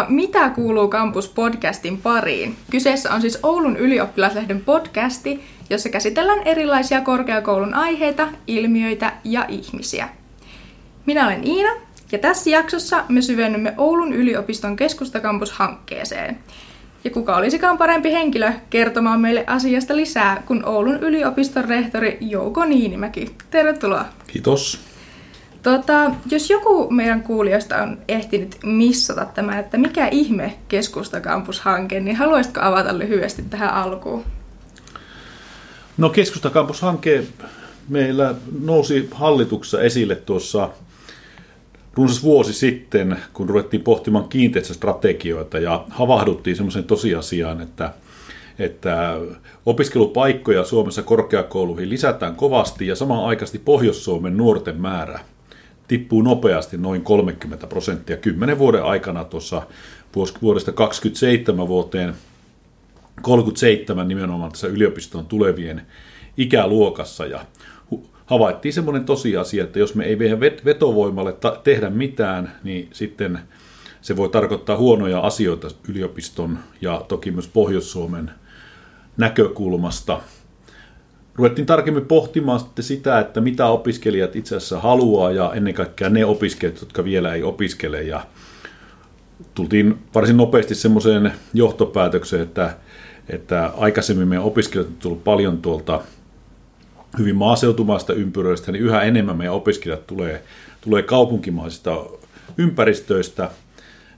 Tervetuloa Mitä kuuluu kampus podcastin pariin. Kyseessä on siis Oulun ylioppilaslehden podcasti, jossa käsitellään erilaisia korkeakoulun aiheita, ilmiöitä ja ihmisiä. Minä olen Iina ja tässä jaksossa me syvennymme Oulun yliopiston keskustakampus-hankkeeseen. Ja kuka olisikaan parempi henkilö kertomaan meille asiasta lisää kuin Oulun yliopiston rehtori Jouko Niinimäki. Tervetuloa. Kiitos. Tota, jos joku meidän kuulijoista on ehtinyt missata tämä, että mikä ihme keskustakampushanke, niin haluaisitko avata lyhyesti tähän alkuun? No keskustakampushanke meillä nousi hallituksessa esille tuossa runsas vuosi sitten, kun ruvettiin pohtimaan kiinteistöstrategioita ja havahduttiin semmoisen tosiasiaan, että, että opiskelupaikkoja Suomessa korkeakouluihin lisätään kovasti ja samaan aikaisesti Pohjois-Suomen nuorten määrä tippuu nopeasti noin 30 prosenttia kymmenen vuoden aikana tuossa vuodesta 27 vuoteen 37 nimenomaan tässä yliopistoon tulevien ikäluokassa ja havaittiin semmoinen tosiasia, että jos me ei meidän vetovoimalle ta- tehdä mitään, niin sitten se voi tarkoittaa huonoja asioita yliopiston ja toki myös Pohjois-Suomen näkökulmasta. Ruvettiin tarkemmin pohtimaan sitten sitä, että mitä opiskelijat itse asiassa haluaa ja ennen kaikkea ne opiskelijat, jotka vielä ei opiskele. Ja tultiin varsin nopeasti semmoiseen johtopäätökseen, että, että aikaisemmin meidän opiskelijat on tullut paljon tuolta hyvin maaseutumaista ympyröistä, niin yhä enemmän meidän opiskelijat tulee, tulee kaupunkimaisista ympäristöistä,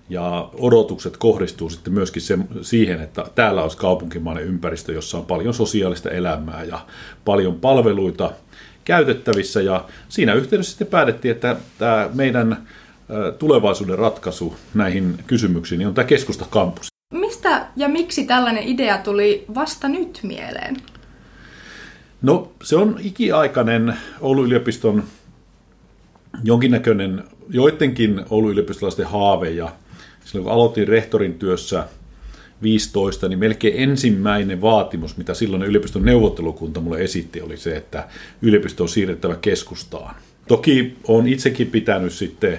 ja odotukset kohdistuu sitten myöskin se, siihen, että täällä olisi kaupunkimainen ympäristö, jossa on paljon sosiaalista elämää ja paljon palveluita käytettävissä. Ja siinä yhteydessä sitten päätettiin, että tämä meidän tulevaisuuden ratkaisu näihin kysymyksiin niin on tämä keskusta kampus. Mistä ja miksi tällainen idea tuli vasta nyt mieleen? No se on ikiaikainen Oulun yliopiston jonkinnäköinen, joidenkin Oulun yliopistolaisten haave ja silloin kun aloitin rehtorin työssä 15, niin melkein ensimmäinen vaatimus, mitä silloin yliopiston neuvottelukunta mulle esitti, oli se, että yliopisto on siirrettävä keskustaan. Toki olen itsekin pitänyt sitten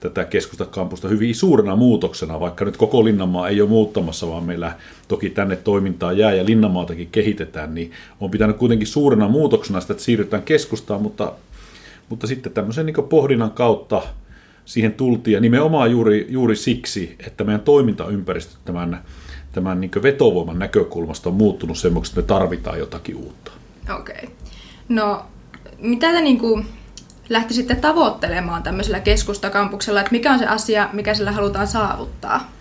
tätä keskustakampusta hyvin suurena muutoksena, vaikka nyt koko Linnanmaa ei ole muuttamassa, vaan meillä toki tänne toimintaa jää ja Linnanmaatakin kehitetään, niin on pitänyt kuitenkin suurena muutoksena sitä, että siirrytään keskustaan, mutta, mutta sitten tämmöisen niin pohdinnan kautta siihen tultiin, ja nimenomaan juuri, juuri siksi, että meidän toimintaympäristö tämän, tämän niin vetovoiman näkökulmasta on muuttunut semmoiksi, että me tarvitaan jotakin uutta. Okei. Okay. No, mitä te niin kuin lähtisitte tavoittelemaan tämmöisellä keskustakampuksella, että mikä on se asia, mikä sillä halutaan saavuttaa?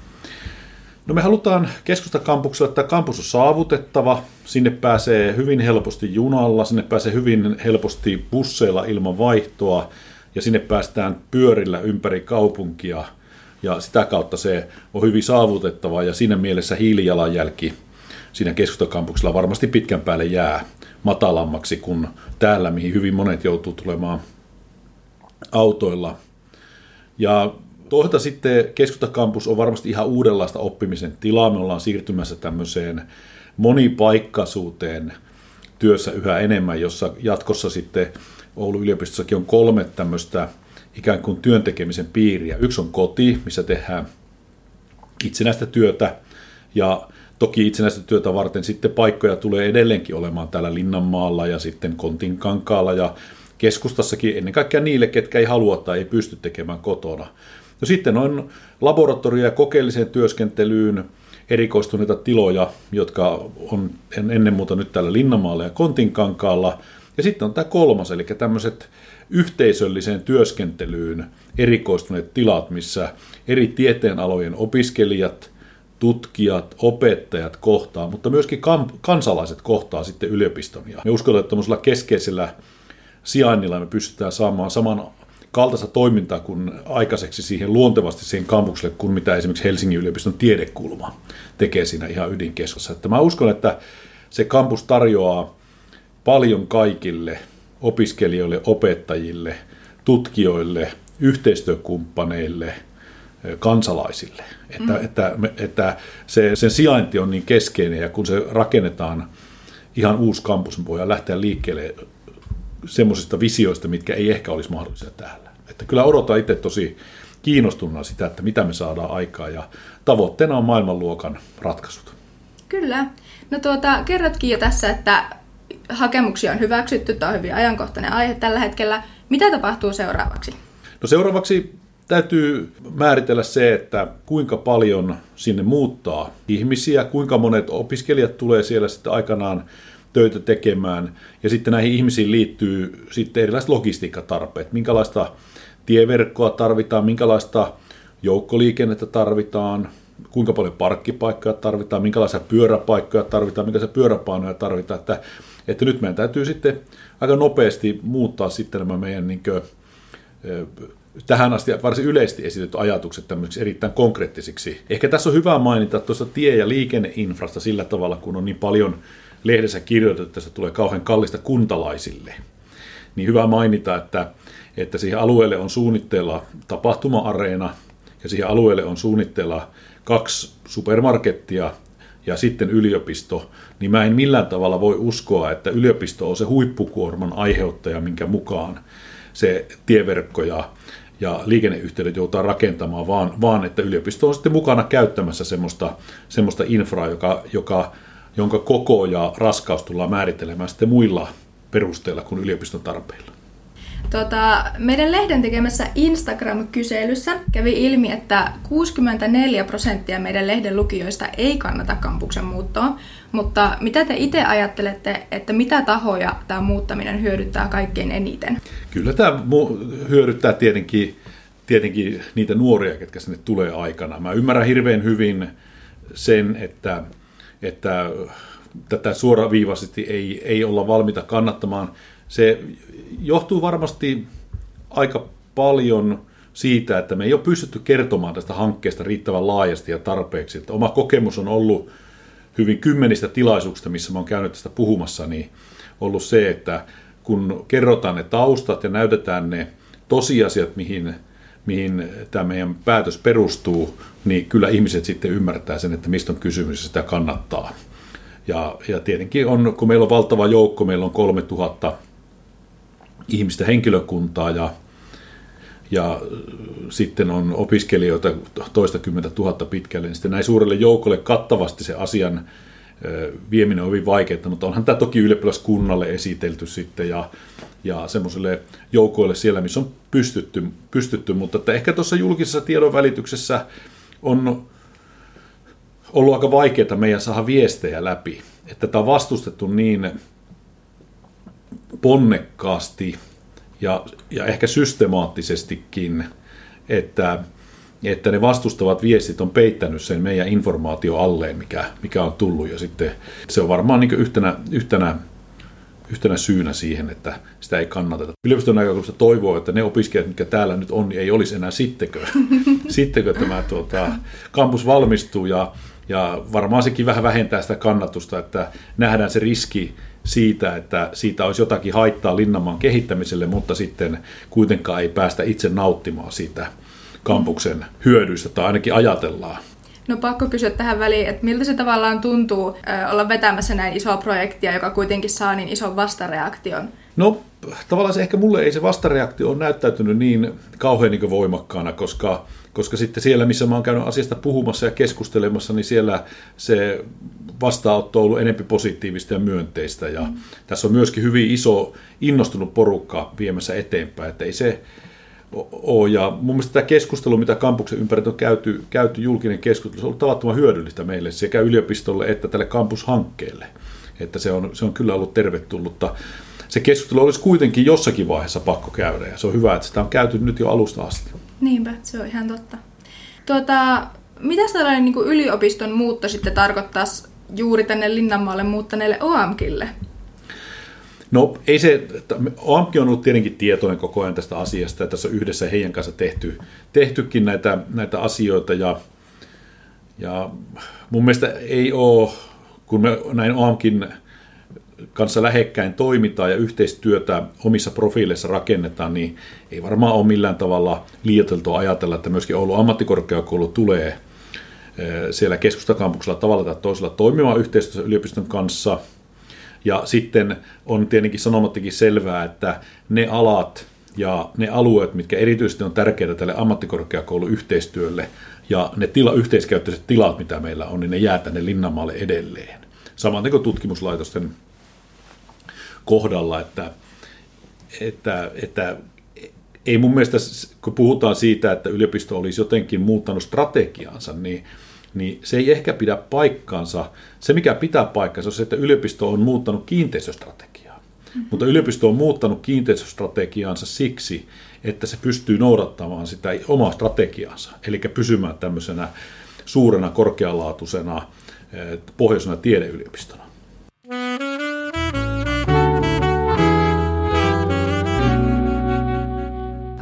No me halutaan keskustakampuksella, että kampus on saavutettava, sinne pääsee hyvin helposti junalla, sinne pääsee hyvin helposti busseilla ilman vaihtoa, ja sinne päästään pyörillä ympäri kaupunkia, ja sitä kautta se on hyvin saavutettava, ja siinä mielessä hiilijalanjälki siinä keskustakampuksella varmasti pitkän päälle jää matalammaksi kuin täällä, mihin hyvin monet joutuu tulemaan autoilla. Ja toisaalta sitten keskustakampus on varmasti ihan uudenlaista oppimisen tilaa. Me ollaan siirtymässä tämmöiseen monipaikkaisuuteen työssä yhä enemmän, jossa jatkossa sitten Oulun yliopistossakin on kolme tämmöistä ikään kuin työntekemisen piiriä. Yksi on koti, missä tehdään itsenäistä työtä ja toki itsenäistä työtä varten sitten paikkoja tulee edelleenkin olemaan täällä Linnanmaalla ja sitten Kontinkankaalla ja keskustassakin ennen kaikkea niille, ketkä ei halua tai ei pysty tekemään kotona. No sitten on laboratorio- ja kokeelliseen työskentelyyn erikoistuneita tiloja, jotka on ennen muuta nyt täällä Linnanmaalla ja Kontinkankaalla. Ja sitten on tämä kolmas, eli tämmöiset yhteisölliseen työskentelyyn erikoistuneet tilat, missä eri tieteenalojen opiskelijat, tutkijat, opettajat kohtaa, mutta myöskin kansalaiset kohtaa sitten yliopiston. Ja me uskotaan, että tämmöisellä keskeisellä sijainnilla me pystytään saamaan saman kaltaista toimintaa kuin aikaiseksi siihen luontevasti siihen kampukselle kuin mitä esimerkiksi Helsingin yliopiston tiedekulma tekee siinä ihan ydinkeskassa. Että mä uskon, että se kampus tarjoaa paljon kaikille opiskelijoille, opettajille, tutkijoille, yhteistyökumppaneille, kansalaisille. Että, mm. että, että se, sen sijainti on niin keskeinen ja kun se rakennetaan ihan uusi kampus, me voidaan lähteä liikkeelle semmoisista visioista, mitkä ei ehkä olisi mahdollisia täällä. Että kyllä odotan itse tosi kiinnostuneena sitä, että mitä me saadaan aikaa ja tavoitteena on maailmanluokan ratkaisut. Kyllä. No tuota, kerrotkin jo tässä, että hakemuksia on hyväksytty, tämä on hyvin ajankohtainen aihe tällä hetkellä. Mitä tapahtuu seuraavaksi? No seuraavaksi täytyy määritellä se, että kuinka paljon sinne muuttaa ihmisiä, kuinka monet opiskelijat tulee siellä sitten aikanaan töitä tekemään. Ja sitten näihin ihmisiin liittyy sitten erilaiset logistiikkatarpeet, minkälaista tieverkkoa tarvitaan, minkälaista joukkoliikennettä tarvitaan, kuinka paljon parkkipaikkoja tarvitaan, minkälaisia pyöräpaikkoja tarvitaan, minkälaisia pyöräpainoja tarvitaan. Että, että nyt meidän täytyy sitten aika nopeasti muuttaa sitten nämä meidän niin kuin, tähän asti varsin yleisesti esitetty ajatukset tämmöisiksi erittäin konkreettisiksi. Ehkä tässä on hyvä mainita tuosta tie- ja liikenneinfrasta sillä tavalla, kun on niin paljon lehdessä kirjoitettu, että se tulee kauhean kallista kuntalaisille. Niin hyvä mainita, että, että siihen alueelle on suunnitteilla tapahtuma-areena ja siihen alueelle on suunnitteilla kaksi supermarkettia ja sitten yliopisto, niin mä en millään tavalla voi uskoa, että yliopisto on se huippukuorman aiheuttaja, minkä mukaan se tieverkko ja, ja liikenneyhteydet joutuu rakentamaan, vaan, vaan että yliopisto on sitten mukana käyttämässä semmoista, semmoista infraa, joka, joka, jonka koko ja raskaus tullaan määrittelemään sitten muilla perusteilla kuin yliopiston tarpeilla. Tota, meidän lehden tekemässä Instagram-kyselyssä kävi ilmi, että 64 prosenttia meidän lehden lukijoista ei kannata kampuksen muuttoa. Mutta mitä te itse ajattelette, että mitä tahoja tämä muuttaminen hyödyttää kaikkein eniten? Kyllä tämä hyödyttää tietenkin, tietenkin niitä nuoria, ketkä sinne tulee aikana. Mä ymmärrän hirveän hyvin sen, että, että tätä suoraviivaisesti ei, ei olla valmiita kannattamaan. Se johtuu varmasti aika paljon siitä, että me ei ole pystytty kertomaan tästä hankkeesta riittävän laajasti ja tarpeeksi. Että oma kokemus on ollut hyvin kymmenistä tilaisuuksista, missä mä oon käynyt tästä puhumassa, niin ollut se, että kun kerrotaan ne taustat ja näytetään ne tosiasiat, mihin, mihin tämä meidän päätös perustuu, niin kyllä ihmiset sitten ymmärtää sen, että mistä on kysymys ja sitä kannattaa. Ja, ja tietenkin on, kun meillä on valtava joukko, meillä on 3000 ihmistä henkilökuntaa ja, ja sitten on opiskelijoita toista kymmentä tuhatta pitkälle, niin sitten näin suurelle joukolle kattavasti se asian vieminen on hyvin vaikeaa, mutta onhan tämä toki ylioppilaskunnalle esitelty sitten ja, ja semmoiselle joukoille siellä, missä on pystytty, pystytty mutta että ehkä tuossa julkisessa tiedon välityksessä on ollut aika vaikeaa meidän saada viestejä läpi, että tämä on vastustettu niin ponnekkaasti ja, ja ehkä systemaattisestikin, että, että ne vastustavat viestit on peittänyt sen meidän informaatio alleen, mikä, mikä on tullut. Ja sitten se on varmaan niin yhtenä, yhtenä, yhtenä syynä siihen, että sitä ei kannateta. Yliopiston näkökulmasta toivoo, että ne opiskelijat, mitkä täällä nyt on, niin ei olisi enää sittenkö, sittenkö tämä tuota, kampus valmistuu. Ja, ja varmaan sekin vähän vähentää sitä kannatusta, että nähdään se riski, siitä, että siitä olisi jotakin haittaa Linnanmaan kehittämiselle, mutta sitten kuitenkaan ei päästä itse nauttimaan siitä kampuksen hyödyistä, tai ainakin ajatellaan. No pakko kysyä tähän väliin, että miltä se tavallaan tuntuu olla vetämässä näin isoa projektia, joka kuitenkin saa niin ison vastareaktion? No tavallaan se ehkä mulle ei se vastareaktio ole näyttäytynyt niin kauhean niin voimakkaana, koska, koska sitten siellä, missä mä oon käynyt asiasta puhumassa ja keskustelemassa, niin siellä se vastaanotto on ollut enempi positiivista ja myönteistä. Ja mm. tässä on myöskin hyvin iso innostunut porukka viemässä eteenpäin, että ei se ole. Ja mun mielestä tämä keskustelu, mitä kampuksen ympärillä on käyty, käyty julkinen keskustelu, se on ollut tavattoman hyödyllistä meille sekä yliopistolle että tälle kampushankkeelle. Että se on, se on kyllä ollut tervetullutta. Se keskustelu olisi kuitenkin jossakin vaiheessa pakko käydä ja se on hyvä, että sitä on käyty nyt jo alusta asti. Niinpä, se on ihan totta. Tuota, mitä tällainen niin yliopiston muutto sitten tarkoittaisi juuri tänne Linnanmaalle muuttaneelle OAMKille? No ei se, OAMK on ollut tietenkin tietoinen koko ajan tästä asiasta, ja tässä on yhdessä heidän kanssa tehty, tehtykin näitä, näitä asioita, ja, ja mun mielestä ei ole, kun me näin OAMKin kanssa lähekkäin toimitaan ja yhteistyötä omissa profiileissa rakennetaan, niin ei varmaan ole millään tavalla liioiteltua ajatella, että myöskin Oulun ammattikorkeakoulu tulee siellä keskustakampuksella tavalla tai toisella toimimaan yhteistyössä yliopiston kanssa. Ja sitten on tietenkin sanomattakin selvää, että ne alat ja ne alueet, mitkä erityisesti on tärkeitä tälle ammattikorkeakouluyhteistyölle ja ne tila, yhteiskäyttöiset tilat, mitä meillä on, niin ne jää tänne Linnanmaalle edelleen. Samaten kuin tutkimuslaitosten kohdalla, että, että, että ei mun mielestä, kun puhutaan siitä, että yliopisto olisi jotenkin muuttanut strategiansa, niin, niin se ei ehkä pidä paikkaansa. Se, mikä pitää paikkaansa, on se, että yliopisto on muuttanut kiinteistöstrategiaa. Mm-hmm. Mutta yliopisto on muuttanut kiinteistöstrategiaansa siksi, että se pystyy noudattamaan sitä omaa strategiaansa, eli pysymään tämmöisenä suurena, korkealaatuisena, eh, pohjoisena tiedeyliopistona.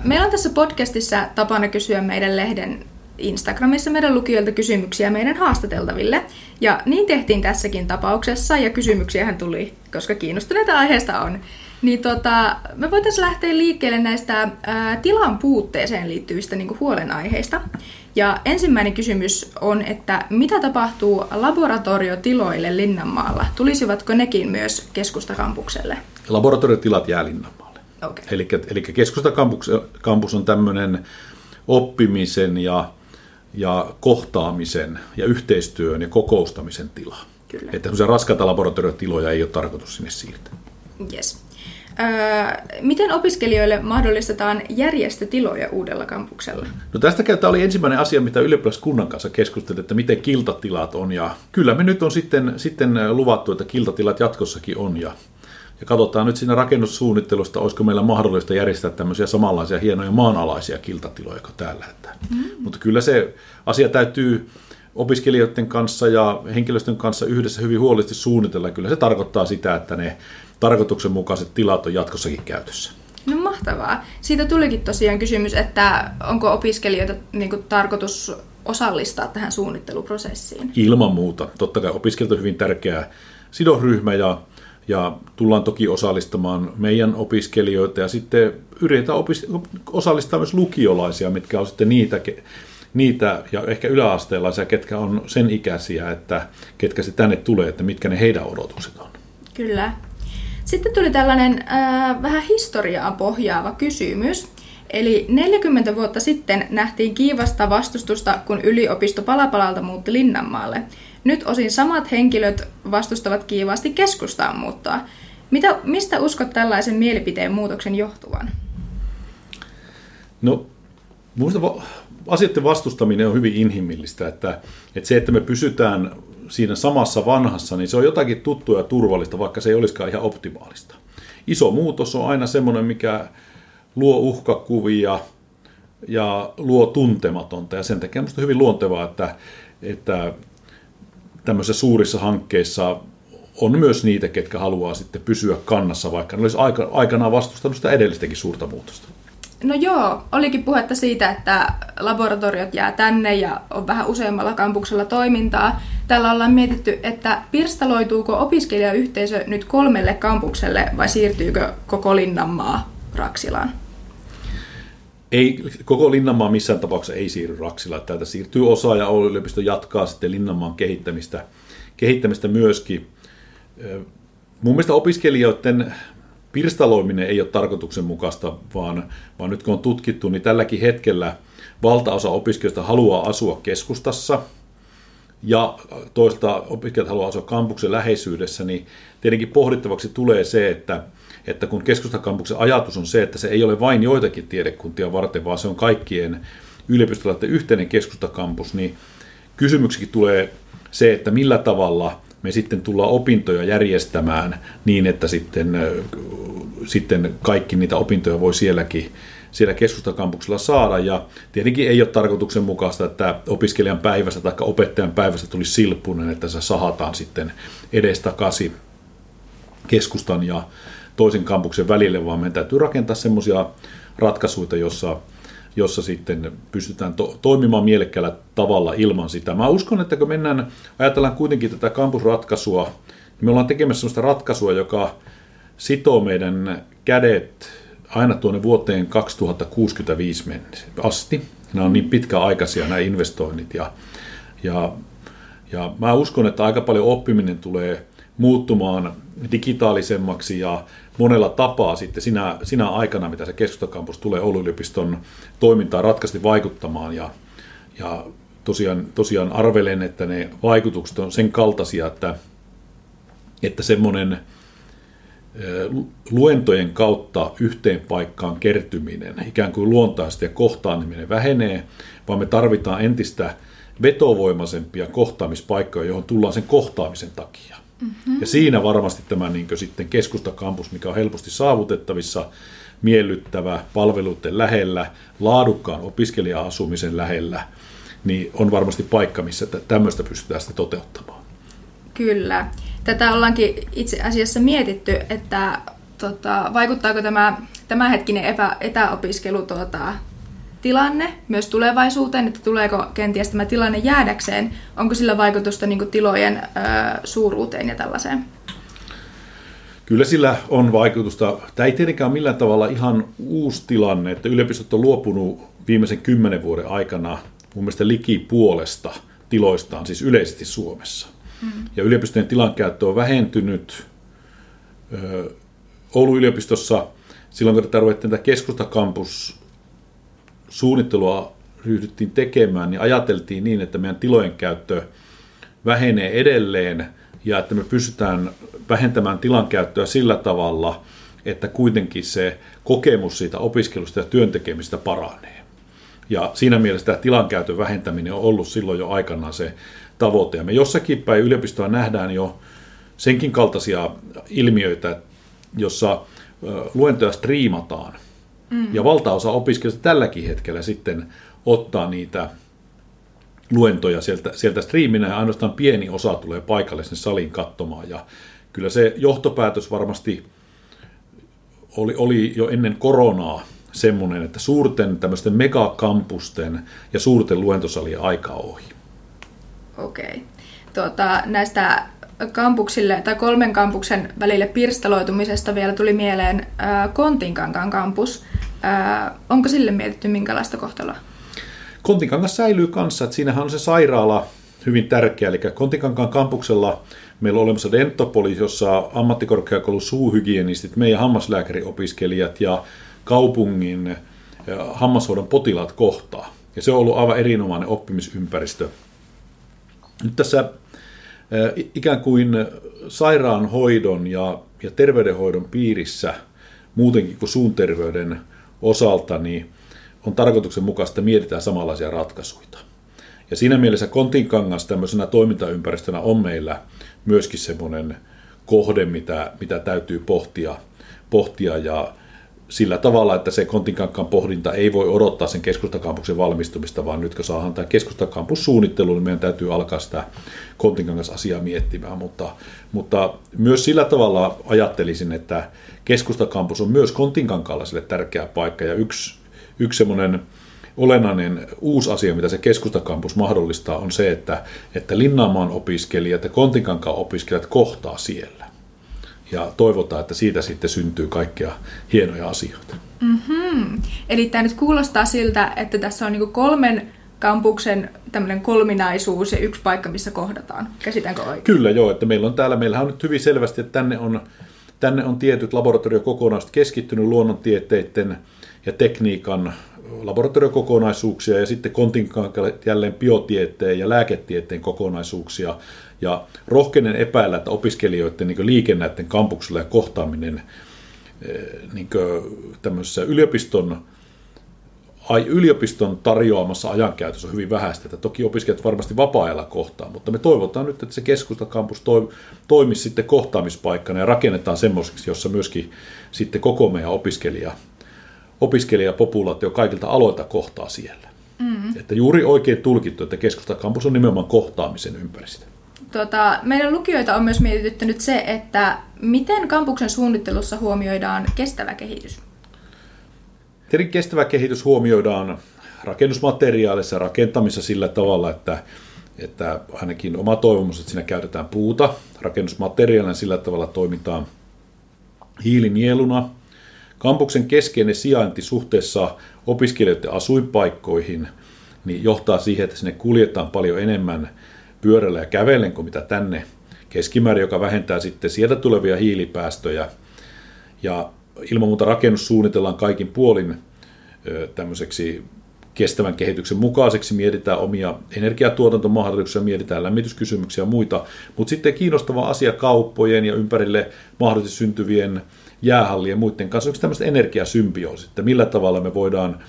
Meillä on tässä podcastissa tapana kysyä meidän lehden Instagramissa meidän lukijoilta kysymyksiä meidän haastateltaville. Ja niin tehtiin tässäkin tapauksessa, ja kysymyksiähän tuli, koska kiinnostuneita aiheesta on. Niin tota, me voitaisiin lähteä liikkeelle näistä ää, tilan puutteeseen liittyvistä niin huolenaiheista. Ja ensimmäinen kysymys on, että mitä tapahtuu laboratoriotiloille Linnanmaalla? Tulisivatko nekin myös keskustakampukselle? Laboratoriotilat jää Linnanmaalle. Okay. Eli, eli keskustakampus on tämmöinen oppimisen ja, ja kohtaamisen ja yhteistyön ja kokoustamisen tila. Kyllä. Että raskaita laboratoriotiloja ei ole tarkoitus sinne siirtää. Yes. Öö, miten opiskelijoille mahdollistetaan järjestötiloja uudella kampuksella? No tästä tämä oli ensimmäinen asia, mitä ylioppilaskunnan kanssa keskusteltiin, että miten kiltatilat on. Ja kyllä me nyt on sitten, sitten luvattu, että kiltatilat jatkossakin on. Ja, ja katsotaan nyt siinä rakennussuunnittelusta, olisiko meillä mahdollista järjestää tämmöisiä samanlaisia hienoja maanalaisia kiltatiloja kuin täällä. Mm. Mutta kyllä se asia täytyy opiskelijoiden kanssa ja henkilöstön kanssa yhdessä hyvin huolellisesti suunnitella. Kyllä se tarkoittaa sitä, että ne tarkoituksenmukaiset tilat on jatkossakin käytössä. No mahtavaa. Siitä tulikin tosiaan kysymys, että onko opiskelijoita niin kuin, tarkoitus osallistaa tähän suunnitteluprosessiin? Ilman muuta. Totta kai opiskelijat on hyvin tärkeä sidosryhmä ja, ja tullaan toki osallistamaan meidän opiskelijoita ja sitten yritetään opis- osallistaa myös lukiolaisia, mitkä on sitten niitä, niitä ja ehkä yläasteelaisia, ketkä on sen ikäisiä, että ketkä se tänne tulee, että mitkä ne heidän odotukset on. Kyllä. Sitten tuli tällainen äh, vähän historiaa pohjaava kysymys. Eli 40 vuotta sitten nähtiin kiivasta vastustusta, kun yliopisto palapalalta muutti Linnanmaalle. Nyt osin samat henkilöt vastustavat kiivaasti keskustaan muuttoa. Mitä, mistä uskot tällaisen mielipiteen muutoksen johtuvan? No, minusta asioiden vastustaminen on hyvin inhimillistä, että, että se, että me pysytään siinä samassa vanhassa, niin se on jotakin tuttua ja turvallista, vaikka se ei olisikaan ihan optimaalista. Iso muutos on aina semmoinen, mikä luo uhkakuvia ja luo tuntematonta, ja sen takia minusta on hyvin luontevaa, että, että tämmöisissä suurissa hankkeissa on myös niitä, ketkä haluaa sitten pysyä kannassa, vaikka ne olisi aikanaan vastustanut sitä edellistäkin suurta muutosta. No joo, olikin puhetta siitä, että laboratoriot jää tänne ja on vähän useammalla kampuksella toimintaa. Tällä ollaan mietitty, että pirstaloituuko opiskelijayhteisö nyt kolmelle kampukselle vai siirtyykö koko Linnanmaa Raksilaan? Ei, koko Linnanmaa missään tapauksessa ei siirry Raksilaan. Täältä siirtyy osa ja Oulun yliopisto jatkaa sitten Linnanmaan kehittämistä, kehittämistä myöskin. Mun mielestä opiskelijoiden pirstaloiminen ei ole tarkoituksenmukaista, vaan, vaan nyt kun on tutkittu, niin tälläkin hetkellä valtaosa opiskelijoista haluaa asua keskustassa ja toista opiskelijat haluaa asua kampuksen läheisyydessä, niin tietenkin pohdittavaksi tulee se, että, että kun keskustakampuksen ajatus on se, että se ei ole vain joitakin tiedekuntia varten, vaan se on kaikkien yliopistolaisten yhteinen keskustakampus, niin kysymyksikin tulee se, että millä tavalla me sitten tullaan opintoja järjestämään niin, että sitten, sitten kaikki niitä opintoja voi sielläkin siellä keskustakampuksella saada. Ja tietenkin ei ole tarkoituksenmukaista, että opiskelijan päivästä tai opettajan päivästä tulisi silppunen, että se sahataan sitten edestakaisin keskustan ja toisen kampuksen välille, vaan meidän täytyy rakentaa semmoisia ratkaisuja, jossa jossa sitten pystytään to- toimimaan mielekkäällä tavalla ilman sitä. Mä uskon, että kun mennään, ajatellaan kuitenkin tätä kampusratkaisua, niin me ollaan tekemässä sellaista ratkaisua, joka sitoo meidän kädet aina tuonne vuoteen 2065 mennessä asti. Nämä on niin pitkäaikaisia nämä investoinnit ja, ja, ja mä uskon, että aika paljon oppiminen tulee muuttumaan digitaalisemmaksi ja monella tapaa sitten sinä, sinä aikana, mitä se keskustakampus tulee Oulun yliopiston toimintaan ratkaisesti vaikuttamaan. Ja, ja tosiaan, tosiaan arvelen, että ne vaikutukset on sen kaltaisia, että, että semmoinen luentojen kautta yhteen paikkaan kertyminen, ikään kuin luontaisesti ja kohtaaminen vähenee, vaan me tarvitaan entistä vetovoimaisempia kohtaamispaikkoja, johon tullaan sen kohtaamisen takia. Mm-hmm. Ja siinä varmasti tämä niin sitten keskustakampus, mikä on helposti saavutettavissa, miellyttävä, palveluiden lähellä, laadukkaan opiskelija-asumisen lähellä, niin on varmasti paikka, missä tämmöistä pystytään sitten toteuttamaan. Kyllä. Tätä ollaankin itse asiassa mietitty, että tota, vaikuttaako tämä tämänhetkinen epä, etäopiskelu tuota, tilanne myös tulevaisuuteen, että tuleeko kenties tämä tilanne jäädäkseen, onko sillä vaikutusta niin kuin tilojen ö, suuruuteen ja tällaiseen? Kyllä sillä on vaikutusta. Tämä ei tietenkään ole millään tavalla ihan uusi tilanne, että yliopistot on luopunut viimeisen kymmenen vuoden aikana mun mielestä liki puolesta tiloistaan, siis yleisesti Suomessa. Mm. Ja yliopistojen tilankäyttö on vähentynyt. Oulun yliopistossa silloin, kun tätä ruvettiin tätä keskustakampus suunnittelua ryhdyttiin tekemään, niin ajateltiin niin, että meidän tilojen käyttö vähenee edelleen ja että me pystytään vähentämään tilan käyttöä sillä tavalla, että kuitenkin se kokemus siitä opiskelusta ja työntekemistä paranee. Ja siinä mielessä tämä tilankäytön vähentäminen on ollut silloin jo aikanaan se tavoite. Ja me jossakin päin yliopistoa nähdään jo senkin kaltaisia ilmiöitä, jossa luentoja striimataan – Mm. Ja valtaosa opiskelijoista tälläkin hetkellä sitten ottaa niitä luentoja sieltä, sieltä striiminä ja ainoastaan pieni osa tulee paikalle sen salin katsomaan. Ja kyllä se johtopäätös varmasti oli, oli jo ennen koronaa semmoinen, että suurten tämmöisten megakampusten ja suurten luentosalien aika ohi. Okei. Okay. Tuota, näistä kampuksille tai kolmen kampuksen välille pirstaloitumisesta vielä tuli mieleen ää, Kontinkankaan kampus. Ää, onko sille mietitty minkälaista kohtaloa? Kontinkangas säilyy kanssa, että siinähän on se sairaala hyvin tärkeä, eli Kontinkankaan kampuksella meillä on olemassa Dentopoli, jossa ammattikorkeakoulun suuhygienistit, meidän hammaslääkäriopiskelijat ja kaupungin hammashoidon potilaat kohtaa. Ja se on ollut aivan erinomainen oppimisympäristö. Nyt tässä ikään kuin sairaanhoidon ja, ja terveydenhoidon piirissä muutenkin kuin suun terveyden osalta, niin on tarkoituksenmukaista, että mietitään samanlaisia ratkaisuja. Ja siinä mielessä Kontinkangas tämmöisenä toimintaympäristönä on meillä myöskin semmoinen kohde, mitä, mitä täytyy pohtia, pohtia ja sillä tavalla, että se Kontinkankan pohdinta ei voi odottaa sen keskustakampuksen valmistumista, vaan nyt kun saadaan tämä keskustakampus suunnittelu, niin meidän täytyy alkaa sitä Kontinkangas-asiaa miettimään. Mutta, mutta myös sillä tavalla ajattelisin, että keskustakampus on myös Kontinkankaalaisille tärkeä paikka ja yksi, yksi semmoinen olennainen uusi asia, mitä se keskustakampus mahdollistaa, on se, että, että Linnaamaan opiskelijat ja Kontinkankaan opiskelijat kohtaa siellä ja toivotaan, että siitä sitten syntyy kaikkea hienoja asioita. Mm-hmm. Eli tämä nyt kuulostaa siltä, että tässä on niin kolmen kampuksen tämmöinen kolminaisuus ja yksi paikka, missä kohdataan. Käsitäänkö oikein? Kyllä joo, että meillä on täällä, meillähän on nyt hyvin selvästi, että tänne on, tänne on tietyt laboratoriokokonaisuudet keskittynyt luonnontieteiden ja tekniikan laboratoriokokonaisuuksia ja sitten kontinkaan jälleen biotieteen ja lääketieteen kokonaisuuksia. Ja rohkeinen epäillä, että opiskelijoiden niin liikennäiden kampuksella ja kohtaaminen eh, niin tämmöisessä yliopiston, yliopiston tarjoamassa ajankäytössä on hyvin vähäistä. Että toki opiskelijat varmasti vapaa-ajalla kohtaa, mutta me toivotaan nyt, että se keskustakampus toimisi sitten kohtaamispaikkana ja rakennetaan semmoiseksi, jossa myöskin sitten koko meidän opiskelija, opiskelijapopulaatio kaikilta aloilta kohtaa siellä. Mm. Että juuri oikein tulkittu, että keskustakampus on nimenomaan kohtaamisen ympäristö. Tota, meidän lukijoita on myös mietityttänyt se, että miten kampuksen suunnittelussa huomioidaan kestävä kehitys? Tietenkin kestävä kehitys huomioidaan rakennusmateriaalissa ja rakentamisessa sillä tavalla, että, että ainakin oma toivomus, että siinä käytetään puuta rakennusmateriaalina sillä tavalla toimitaan hiilinieluna. Kampuksen keskeinen sijainti suhteessa opiskelijoiden asuinpaikkoihin niin johtaa siihen, että sinne kuljetaan paljon enemmän pyörällä ja kävellen kuin mitä tänne keskimäärin, joka vähentää sitten sieltä tulevia hiilipäästöjä. Ja ilman muuta rakennus suunnitellaan kaikin puolin tämmöiseksi kestävän kehityksen mukaiseksi, mietitään omia energiatuotantomahdollisuuksia, mietitään lämmityskysymyksiä ja muita, mutta sitten kiinnostava asia kauppojen ja ympärille mahdollisesti syntyvien jäähallien ja muiden kanssa, onko tämmöistä energiasymbioosi, että millä tavalla me voidaan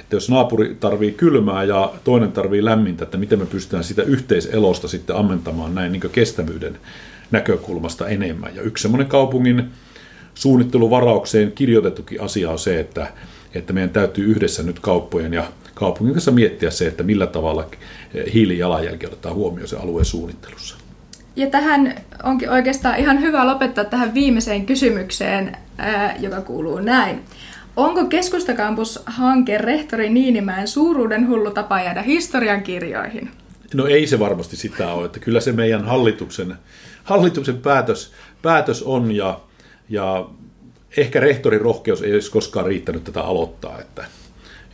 että jos naapuri tarvii kylmää ja toinen tarvii lämmintä, että miten me pystytään sitä yhteiselosta sitten ammentamaan näin niin kestävyyden näkökulmasta enemmän. Ja yksi semmoinen kaupungin suunnitteluvaraukseen kirjoitettukin asia on se, että, että meidän täytyy yhdessä nyt kauppojen ja kaupungin kanssa miettiä se, että millä tavalla hiilijalanjälki otetaan huomioon se alueen suunnittelussa. Ja tähän onkin oikeastaan ihan hyvä lopettaa tähän viimeiseen kysymykseen, joka kuuluu näin. Onko Keskustakampus-hanke rehtori Niinimäen suuruuden hullu tapa jäädä historian kirjoihin? No ei se varmasti sitä ole, että kyllä se meidän hallituksen, hallituksen päätös, päätös on ja, ja ehkä rehtorin rohkeus ei olisi koskaan riittänyt tätä aloittaa, että,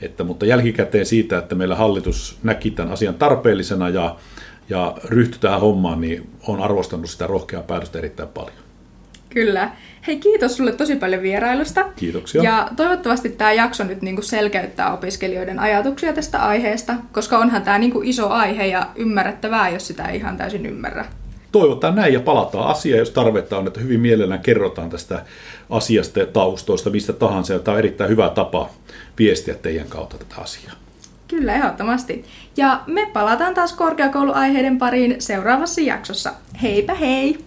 että, mutta jälkikäteen siitä, että meillä hallitus näki tämän asian tarpeellisena ja, ja ryhtyi tähän hommaan, niin on arvostanut sitä rohkeaa päätöstä erittäin paljon. Kyllä. Hei, kiitos sulle tosi paljon vierailusta. Kiitoksia. Ja toivottavasti tämä jakso nyt niinku selkeyttää opiskelijoiden ajatuksia tästä aiheesta, koska onhan tämä niinku iso aihe ja ymmärrettävää, jos sitä ei ihan täysin ymmärrä. Toivotaan näin ja palataan asiaan, jos tarvetta on, että hyvin mielellään kerrotaan tästä asiasta ja taustoista, mistä tahansa. Ja tämä on erittäin hyvä tapa viestiä teidän kautta tätä asiaa. Kyllä, ehdottomasti. Ja me palataan taas korkeakouluaiheiden pariin seuraavassa jaksossa. Heipä hei!